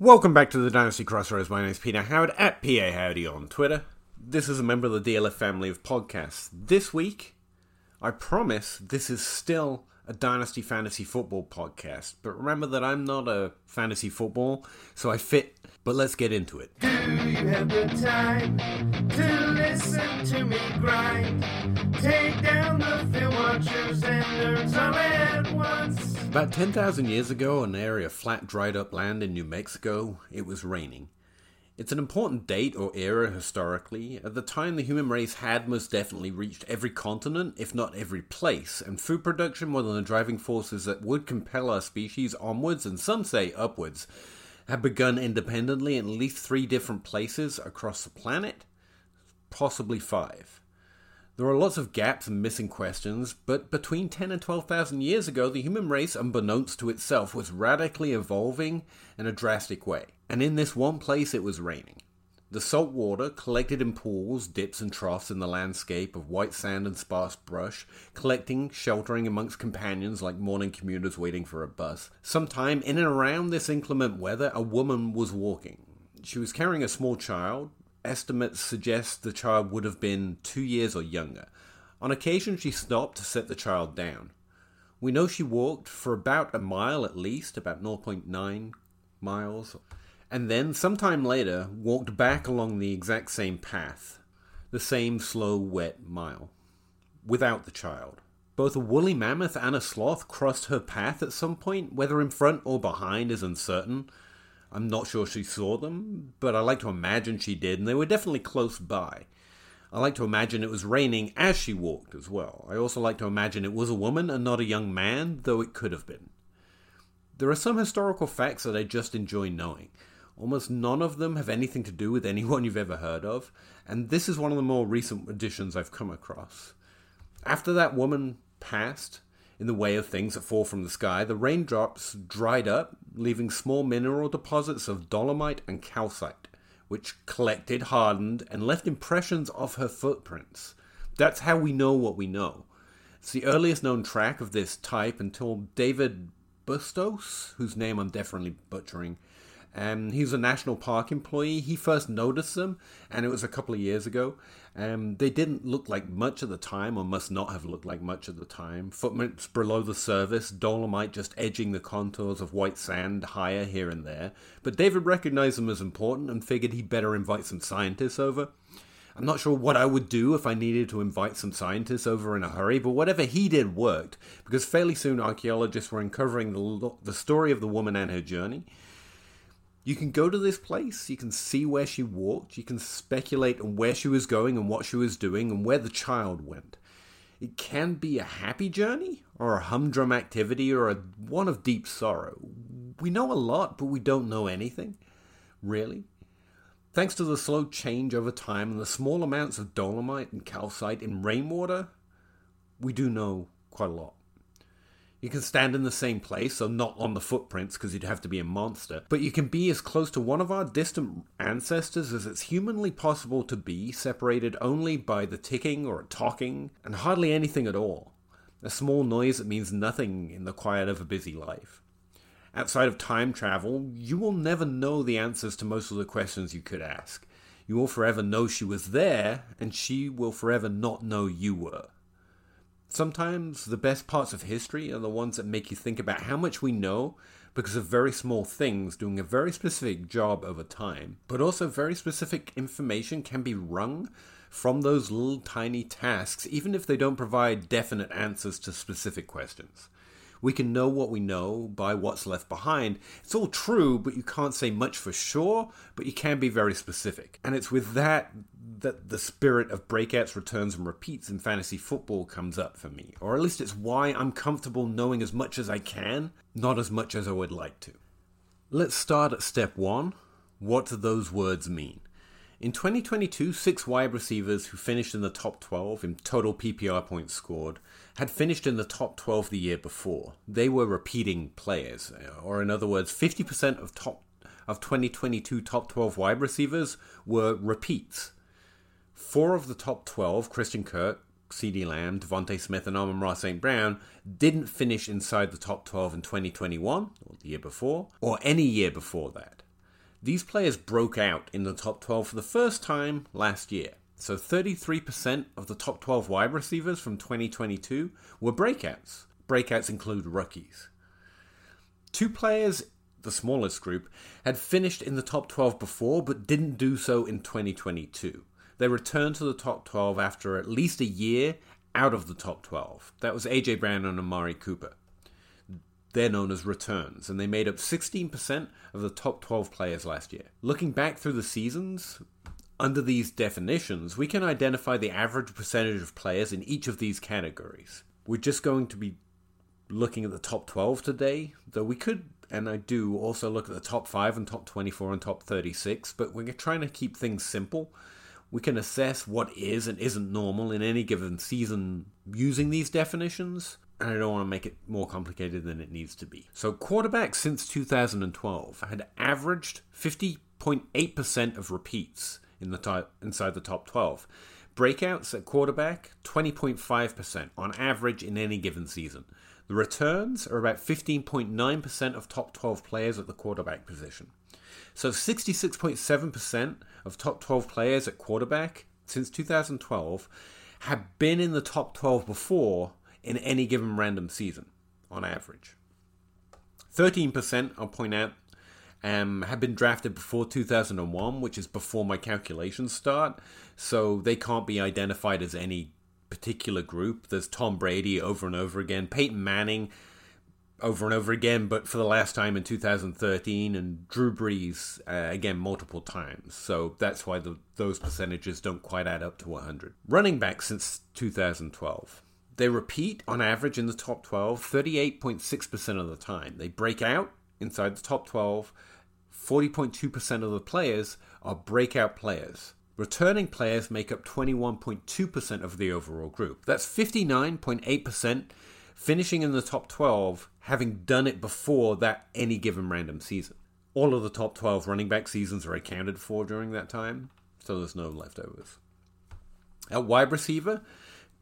Welcome back to the Dynasty Crossroads. My name is Peter Howard at PA Howdy on Twitter. This is a member of the DLF family of podcasts. This week, I promise this is still a Dynasty Fantasy Football podcast. But remember that I'm not a fantasy football, so I fit. But let's get into it. Do you have the time to listen to me grind? Take down the film watchers and nerds all at once. About 10,000 years ago, in an area of flat, dried up land in New Mexico, it was raining. It's an important date or era historically. At the time, the human race had most definitely reached every continent, if not every place, and food production, one of the driving forces that would compel our species onwards and some say upwards, had begun independently in at least three different places across the planet, possibly five. There are lots of gaps and missing questions, but between 10 and 12,000 years ago, the human race, unbeknownst to itself, was radically evolving in a drastic way. And in this one place, it was raining. The salt water, collected in pools, dips, and troughs in the landscape of white sand and sparse brush, collecting, sheltering amongst companions like morning commuters waiting for a bus. Sometime in and around this inclement weather, a woman was walking. She was carrying a small child, estimates suggest the child would have been two years or younger. On occasion, she stopped to set the child down. We know she walked for about a mile at least, about 0.9 miles, and then, sometime later, walked back along the exact same path, the same slow, wet mile, without the child. Both a woolly mammoth and a sloth crossed her path at some point, whether in front or behind is uncertain. I'm not sure she saw them, but I like to imagine she did, and they were definitely close by. I like to imagine it was raining as she walked as well. I also like to imagine it was a woman and not a young man, though it could have been. There are some historical facts that I just enjoy knowing. Almost none of them have anything to do with anyone you've ever heard of, and this is one of the more recent additions I've come across. After that woman passed, in the way of things that fall from the sky, the raindrops dried up, leaving small mineral deposits of dolomite and calcite, which collected, hardened, and left impressions of her footprints. That's how we know what we know. It's the earliest known track of this type until David Bustos, whose name I'm definitely butchering, um, he's a national park employee. He first noticed them, and it was a couple of years ago. Um, they didn't look like much at the time, or must not have looked like much at the time. Footprints below the surface, dolomite just edging the contours of white sand higher here and there. But David recognized them as important and figured he'd better invite some scientists over. I'm not sure what I would do if I needed to invite some scientists over in a hurry, but whatever he did worked, because fairly soon archaeologists were uncovering the, the story of the woman and her journey. You can go to this place, you can see where she walked, you can speculate on where she was going and what she was doing and where the child went. It can be a happy journey, or a humdrum activity, or a one of deep sorrow. We know a lot, but we don't know anything, really. Thanks to the slow change over time and the small amounts of dolomite and calcite in rainwater, we do know quite a lot. You can stand in the same place, so not on the footprints because you'd have to be a monster, but you can be as close to one of our distant ancestors as it's humanly possible to be, separated only by the ticking or talking, and hardly anything at all. A small noise that means nothing in the quiet of a busy life. Outside of time travel, you will never know the answers to most of the questions you could ask. You will forever know she was there, and she will forever not know you were. Sometimes the best parts of history are the ones that make you think about how much we know because of very small things doing a very specific job over time, but also very specific information can be wrung from those little tiny tasks, even if they don't provide definite answers to specific questions. We can know what we know by what's left behind. It's all true, but you can't say much for sure, but you can be very specific. And it's with that that the spirit of breakouts, returns, and repeats in fantasy football comes up for me. Or at least it's why I'm comfortable knowing as much as I can, not as much as I would like to. Let's start at step one. What do those words mean? In 2022, six wide receivers who finished in the top 12 in total PPR points scored had finished in the top 12 the year before. They were repeating players, or in other words, 50% of top of 2022 top 12 wide receivers were repeats. Four of the top 12, Christian Kirk, CeeDee Lamb, DeVonta Smith, and Amon-Ra St. Brown, didn't finish inside the top 12 in 2021, or the year before, or any year before that. These players broke out in the top 12 for the first time last year. So 33% of the top 12 wide receivers from 2022 were breakouts. Breakouts include rookies. Two players, the smallest group, had finished in the top 12 before but didn't do so in 2022. They returned to the top 12 after at least a year out of the top 12. That was AJ Brown and Amari Cooper. They're known as returns, and they made up 16% of the top 12 players last year. Looking back through the seasons, under these definitions, we can identify the average percentage of players in each of these categories. We're just going to be looking at the top 12 today, though we could, and I do, also look at the top 5 and top 24 and top 36, but we're trying to keep things simple. We can assess what is and isn't normal in any given season using these definitions, and I don't want to make it more complicated than it needs to be. So, quarterbacks since 2012 had averaged 50.8% of repeats in the top, inside the top 12. Breakouts at quarterback, 20.5% on average in any given season. The returns are about 15.9% of top 12 players at the quarterback position. So 66.7% of top 12 players at quarterback since 2012 have been in the top 12 before in any given random season, on average. 13%, I'll point out, um, have been drafted before 2001, which is before my calculations start, so they can't be identified as any particular group. There's Tom Brady over and over again, Peyton Manning over and over again, but for the last time in 2013, and Drew Brees uh, again multiple times. So that's why the, those percentages don't quite add up to 100. Running back since 2012. They repeat on average in the top 12 38.6% of the time. They break out inside the top 12. 40.2% of the players are breakout players. Returning players make up 21.2% of the overall group. That's 59.8% finishing in the top 12, having done it before that any given random season. All of the top 12 running back seasons are accounted for during that time, so there's no leftovers. At wide receiver,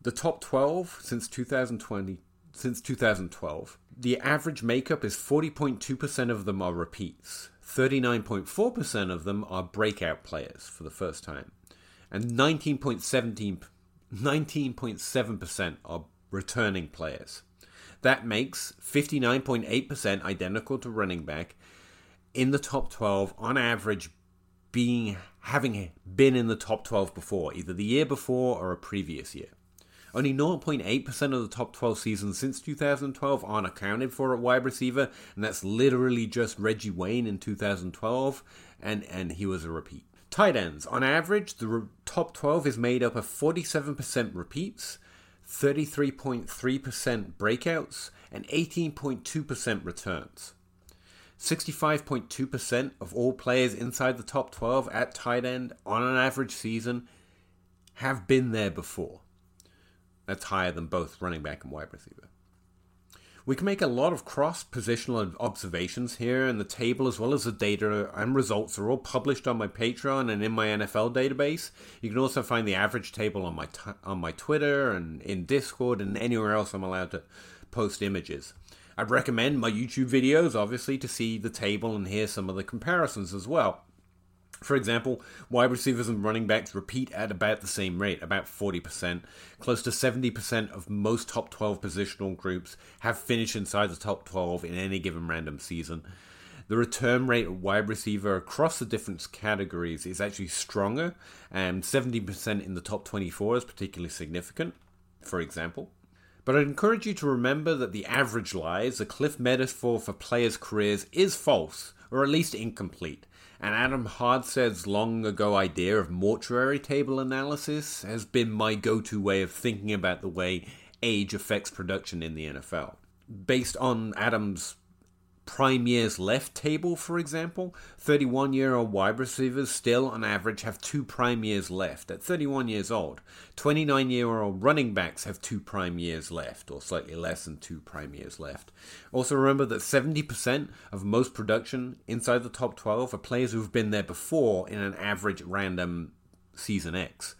the top 12 since 2020 since 2012, the average makeup is 40.2% of them are repeats. 39.4% of them are breakout players for the first time. And 19.17 19.7% are returning players. That makes 59.8% identical to running back in the top 12 on average being having been in the top 12 before, either the year before or a previous year. Only 0.8% of the top 12 seasons since 2012 aren't accounted for at wide receiver, and that's literally just Reggie Wayne in 2012, and, and he was a repeat. Tight ends. On average, the top 12 is made up of 47% repeats, 33.3% breakouts, and 18.2% returns. 65.2% of all players inside the top 12 at tight end on an average season have been there before. That's higher than both running back and wide receiver. We can make a lot of cross positional observations here, and the table, as well as the data and results, are all published on my Patreon and in my NFL database. You can also find the average table on my t- on my Twitter and in Discord and anywhere else I'm allowed to post images. I'd recommend my YouTube videos, obviously, to see the table and hear some of the comparisons as well. For example, wide receivers and running backs repeat at about the same rate, about 40%. Close to 70% of most top 12 positional groups have finished inside the top 12 in any given random season. The return rate of wide receiver across the different categories is actually stronger, and 70% in the top 24 is particularly significant, for example. But I'd encourage you to remember that the average lies, the cliff metaphor for players' careers, is false, or at least incomplete and Adam Harstad's long ago idea of mortuary table analysis has been my go to way of thinking about the way age affects production in the NFL. Based on Adam's prime years left table, for example, 31 year old wide receivers still, on average, have two prime years left at 31 years old. 29 year old running backs have two prime years left, or slightly less than two prime years left. Also, remember that 70% of most production inside the top 12 are players who've been there before in an average random season X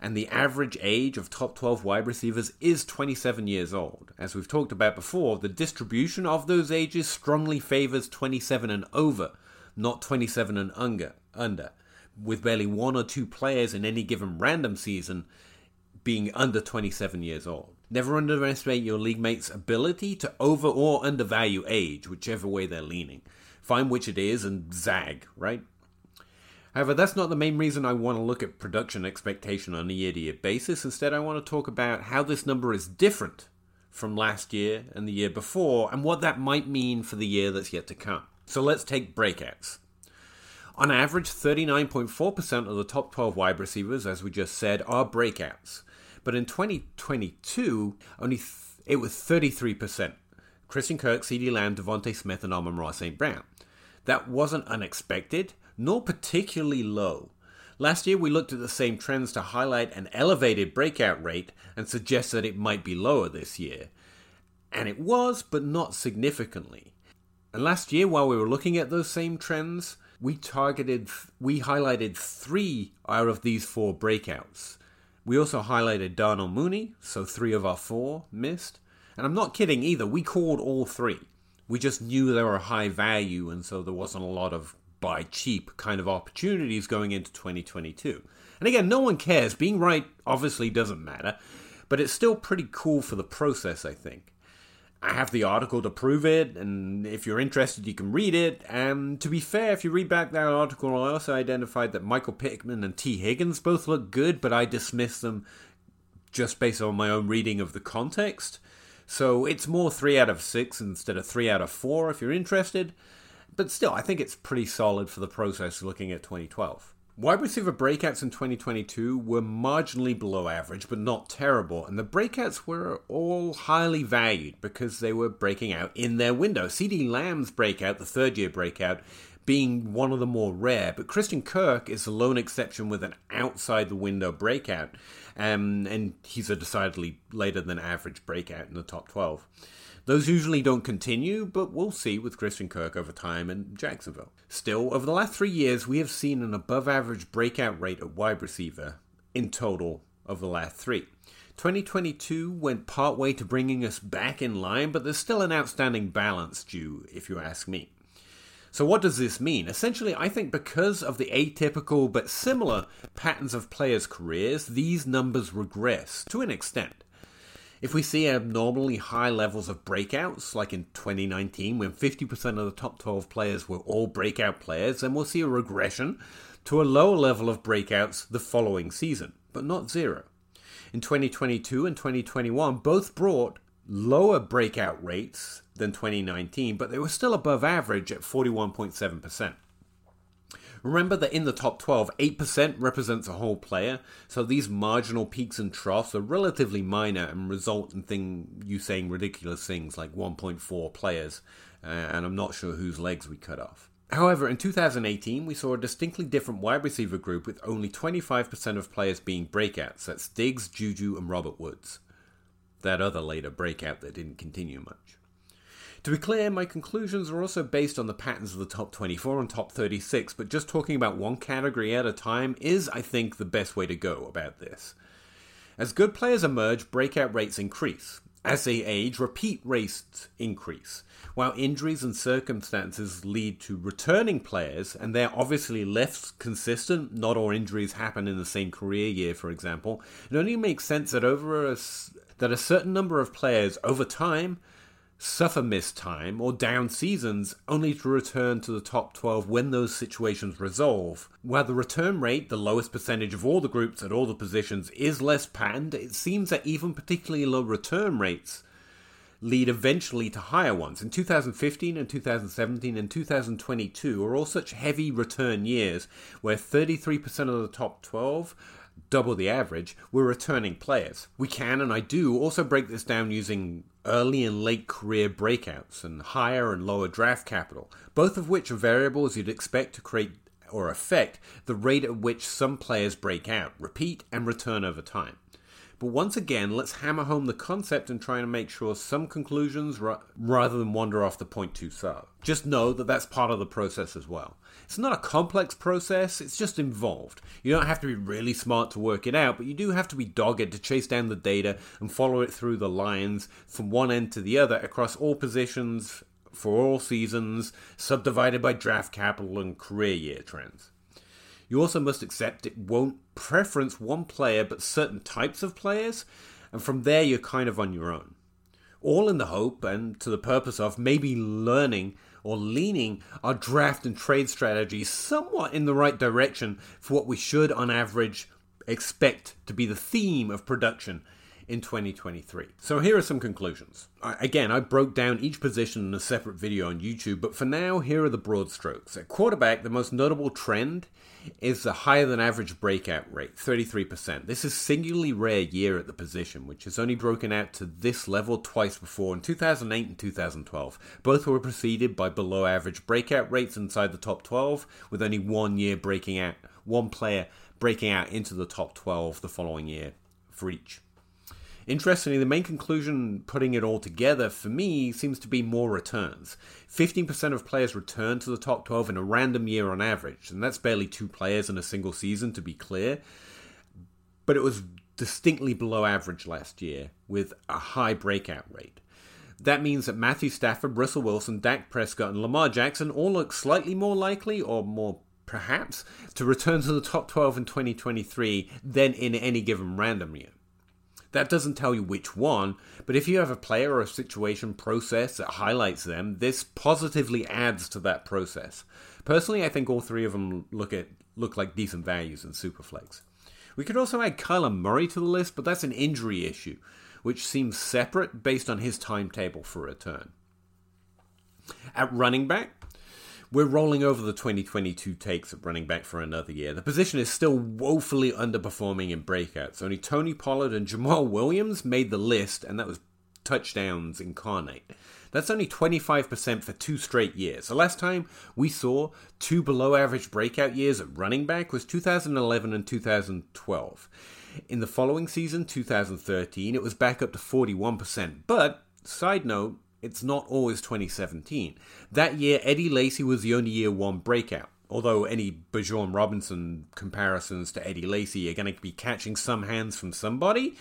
and the average age of top 12 wide receivers is 27 years old. As we've talked about before, the distribution of those ages strongly favors 27 and over not 27 and under, under, with barely one or two players in any given random season being under 27 years old. Never underestimate your league mate's ability to over or undervalue age, whichever way they're leaning. Find which it is and zag, right? However, that's not the main reason I want to look at production expectation on a year to year basis. Instead, I want to talk about how this number is different from last year and the year before, and what that might mean for the year that's yet to come. So let's take breakouts. On average, 39.4% of the top 12 wide receivers, as we just said, are breakouts. But in 2022, only th- it was 33%. Christian Kirk, CeeDee Lamb, DeVonta Smith, and Amon-Ra St. Brown. That wasn't unexpected, nor particularly low. Last year, we looked at the same trends to highlight an elevated breakout rate and suggest that it might be lower this year. And it was, but not significantly. And last year, while we were looking at those same trends, we targeted, we highlighted three out of these four breakouts. We also highlighted Darnell Mooney, so three of our four missed. And I'm not kidding either, we called all three. We just knew they were high value, and so there wasn't a lot of buy cheap kind of opportunities going into 2022. And again, no one cares. Being right obviously doesn't matter, but it's still pretty cool for the process, I think. I have the article to prove it, and if you're interested, you can read it. And to be fair, if you read back that article, I also identified that Michael Pittman and Tee Higgins both look good, but I dismissed them just based on my own reading of the context. So it's more 3 out of 6 instead of 3 out of 4 if you're interested. But still, I think it's pretty solid for the process looking at 2012. Wide receiver breakouts in 2022 were marginally below average, but not terrible, and the breakouts were all highly valued because they were breaking out in their window. CeeDee Lamb's breakout, the third year breakout, being one of the more rare, but Christian Kirk is the lone exception with an outside the window breakout, um, and he's a decidedly later than average breakout in the top 12. Those usually don't continue, but we'll see with Christian Kirk over time in Jacksonville. Still, over the last three years, we have seen an above average breakout rate at wide receiver in total of the last three. 2022 went partway to bringing us back in line, but there's still an outstanding balance due, if you ask me. So, what does this mean? Essentially, I think because of the atypical but similar patterns of players' careers, these numbers regress to an extent. If we see abnormally high levels of breakouts, like in 2019 when 50% of the top 12 players were all breakout players, then we'll see a regression to a lower level of breakouts the following season, but not zero. In 2022 and 2021, both brought lower breakout rates than 2019, but they were still above average at 41.7%. Remember that in the top 12, 8% represents a whole player, so these marginal peaks and troughs are relatively minor and result in thing, you saying ridiculous things like 1.4 players, uh, and I'm not sure whose legs we cut off. However, in 2018, we saw a distinctly different wide receiver group with only 25% of players being breakouts. That's Diggs, Juju, and Robert Woods. That other later breakout that didn't continue much. To be clear, my conclusions are also based on the patterns of the top 24 and top 36, but just talking about one category at a time is, I think, the best way to go about this. As good players emerge, breakout rates increase. As they age, repeat rates increase. While injuries and circumstances lead to returning players, and they're obviously less consistent, not all injuries happen in the same career year, for example, it only makes sense that over a, that a certain number of players over time suffer missed time or down seasons only to return to the top 12 when those situations resolve. While the return rate, the lowest percentage of all the groups at all the positions, is less patterned, it seems that even particularly low return rates lead eventually to higher ones. In 2015 and 2017 and 2022 are all such heavy return years where 33% of the top 12 double the average, we're returning players. We can, and I do, also break this down using early and late career breakouts and higher and lower draft capital, both of which are variables you'd expect to create or affect the rate at which some players break out, repeat, and return over time. But once again, let's hammer home the concept and try and make sure some conclusions ra- rather than wander off the point too far. Just know that that's part of the process as well. It's not a complex process, it's just involved. You don't have to be really smart to work it out, but you do have to be dogged to chase down the data and follow it through the lines from one end to the other across all positions for all seasons, subdivided by draft capital and career year trends. You also must accept it won't preference one player but certain types of players, and from there you're kind of on your own. All in the hope and to the purpose of maybe learning or leaning our draft and trade strategies somewhat in the right direction for what we should, on average, expect to be the theme of production in 2023. So here are some conclusions. Again, I broke down each position in a separate video on YouTube, but for now, here are the broad strokes. At quarterback, the most notable trend is the higher than average breakout rate, 33%. This is singularly rare year at the position, which has only broken out to this level twice before in 2008 and 2012. Both were preceded by below average breakout rates inside the top 12, with only one year breaking out, one player breaking out into the top 12 the following year for each. Interestingly, the main conclusion putting it all together for me seems to be more returns. 15% of players return to the top 12 in a random year on average, and that's barely two players in a single season, to be clear. But it was distinctly below average last year, with a high breakout rate. That means that Matthew Stafford, Russell Wilson, Dak Prescott, and Lamar Jackson all look slightly more likely, or more perhaps, to return to the top 12 in 2023 than in any given random year. That doesn't tell you which one, but if you have a player or a situation process that highlights them, this positively adds to that process. Personally, I think all three of them look at look like decent values in Superflex. We could also add Kyler Murray to the list, but that's an injury issue, which seems separate based on his timetable for return. At running back, we're rolling over the 2022 takes at running back for another year. The position is still woefully underperforming in breakouts. Only Tony Pollard and Jamaal Williams made the list, and that was touchdowns incarnate. That's only 25% for two straight years. The last time we saw two below average breakout years at running back was 2011 and 2012. In the following season, 2013, it was back up to 41%. But, side note, it's not always 2017. That year, Eddie Lacy was the only year one breakout. Although any Bijan Robinson comparisons to Eddie Lacy are going to be catching some hands from somebody.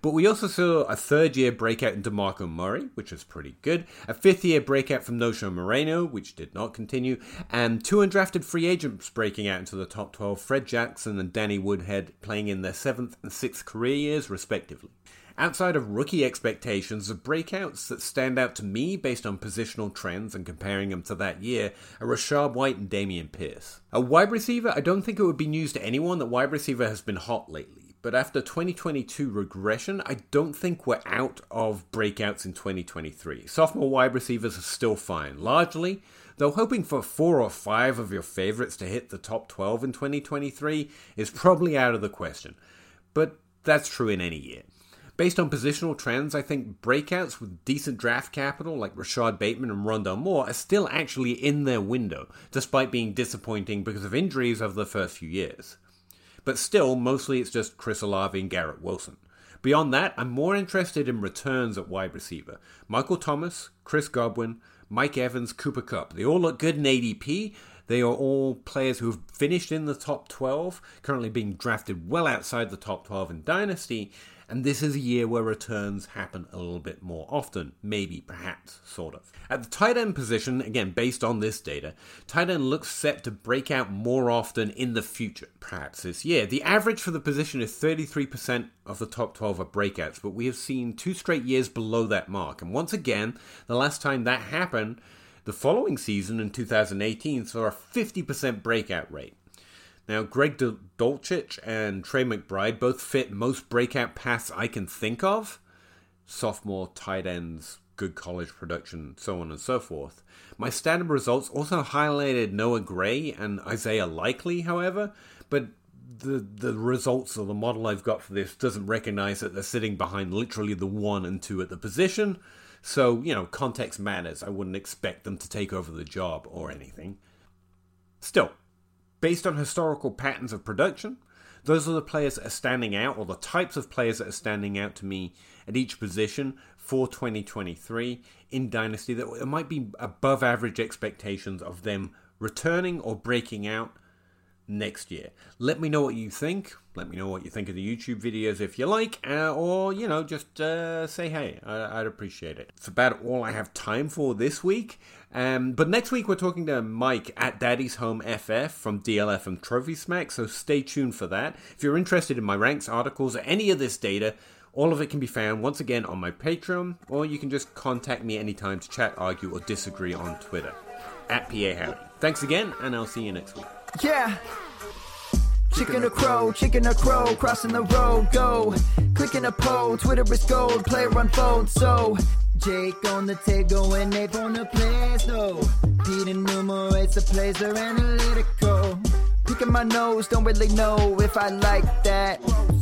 But we also saw a third year breakout in DeMarco Murray, which was pretty good, a fifth year breakout from Knowshon Moreno, which did not continue, and two undrafted free agents breaking out into the top 12, Fred Jackson and Danny Woodhead playing in their seventh and sixth career years, respectively. Outside of rookie expectations, the breakouts that stand out to me based on positional trends and comparing them to that year are Rachaad White and Dameon Pierce. A wide receiver, I don't think it would be news to anyone that wide receiver has been hot lately. But after 2022 regression, I don't think we're out of breakouts in 2023. Sophomore wide receivers are still fine, largely, though hoping for four or five of your favorites to hit the top 12 in 2023 is probably out of the question. But that's true in any year. Based on positional trends, I think breakouts with decent draft capital like Rashod Bateman and Rondale Moore are still actually in their window, despite being disappointing because of injuries over the first few years. But still, mostly it's just Chris Olave and Garrett Wilson. Beyond that, I'm more interested in returns at wide receiver. Michael Thomas, Chris Godwin, Mike Evans, Cooper Kupp. They all look good in ADP. They are all players who have finished in the top 12, currently being drafted well outside the top 12 in Dynasty, and this is a year where returns happen a little bit more often, maybe, perhaps, sort of. At the tight end position, again, based on this data, tight end looks set to break out more often in the future, perhaps this year. The average for the position is 33% of the top 12 are breakouts, but we have seen two straight years below that mark. And once again, the last time that happened, the following season in 2018 saw a 50% breakout rate. Now, Greg Dulcich and Trey McBride both fit most breakout paths I can think of sophomore tight ends, good college production, so on and so forth. My standard results also highlighted Noah Gray and Isaiah Likely, however, but the the results or the model I've got for this doesn't recognize that they're sitting behind literally the one and two at the position. So, you know, context matters. I wouldn't expect them to take over the job or anything. Still, Based on historical patterns of production, those are the players that are standing out, or the types of players that are standing out to me at each position for 2023 in Dynasty that might be above average expectations of them returning or breaking out next year. Let me know what you think. Let me know what you think of the YouTube videos if you like, uh, or, you know, just uh, say hey. I- would appreciate it. It's about all I have time for this week. Um, but next week we're talking to Mike at Daddy's Home FF from DLF and Trophy Smack, so stay tuned for that. If you're interested in my ranks, articles, or any of this data, all of it can be found once again on my Patreon, or you can just contact me anytime to chat, argue, or disagree on Twitter at PA Howdy. Thanks again, and I'll see you next week. Yeah. Chicken or crow, chicken or crow, crossing the road, go. Clicking a poll, Twitter is gold, player unfold, so. Jake on the table and Ape on the place, though. Pete enumerates the plays, they're analytical. Picking my nose, don't really know if I like that.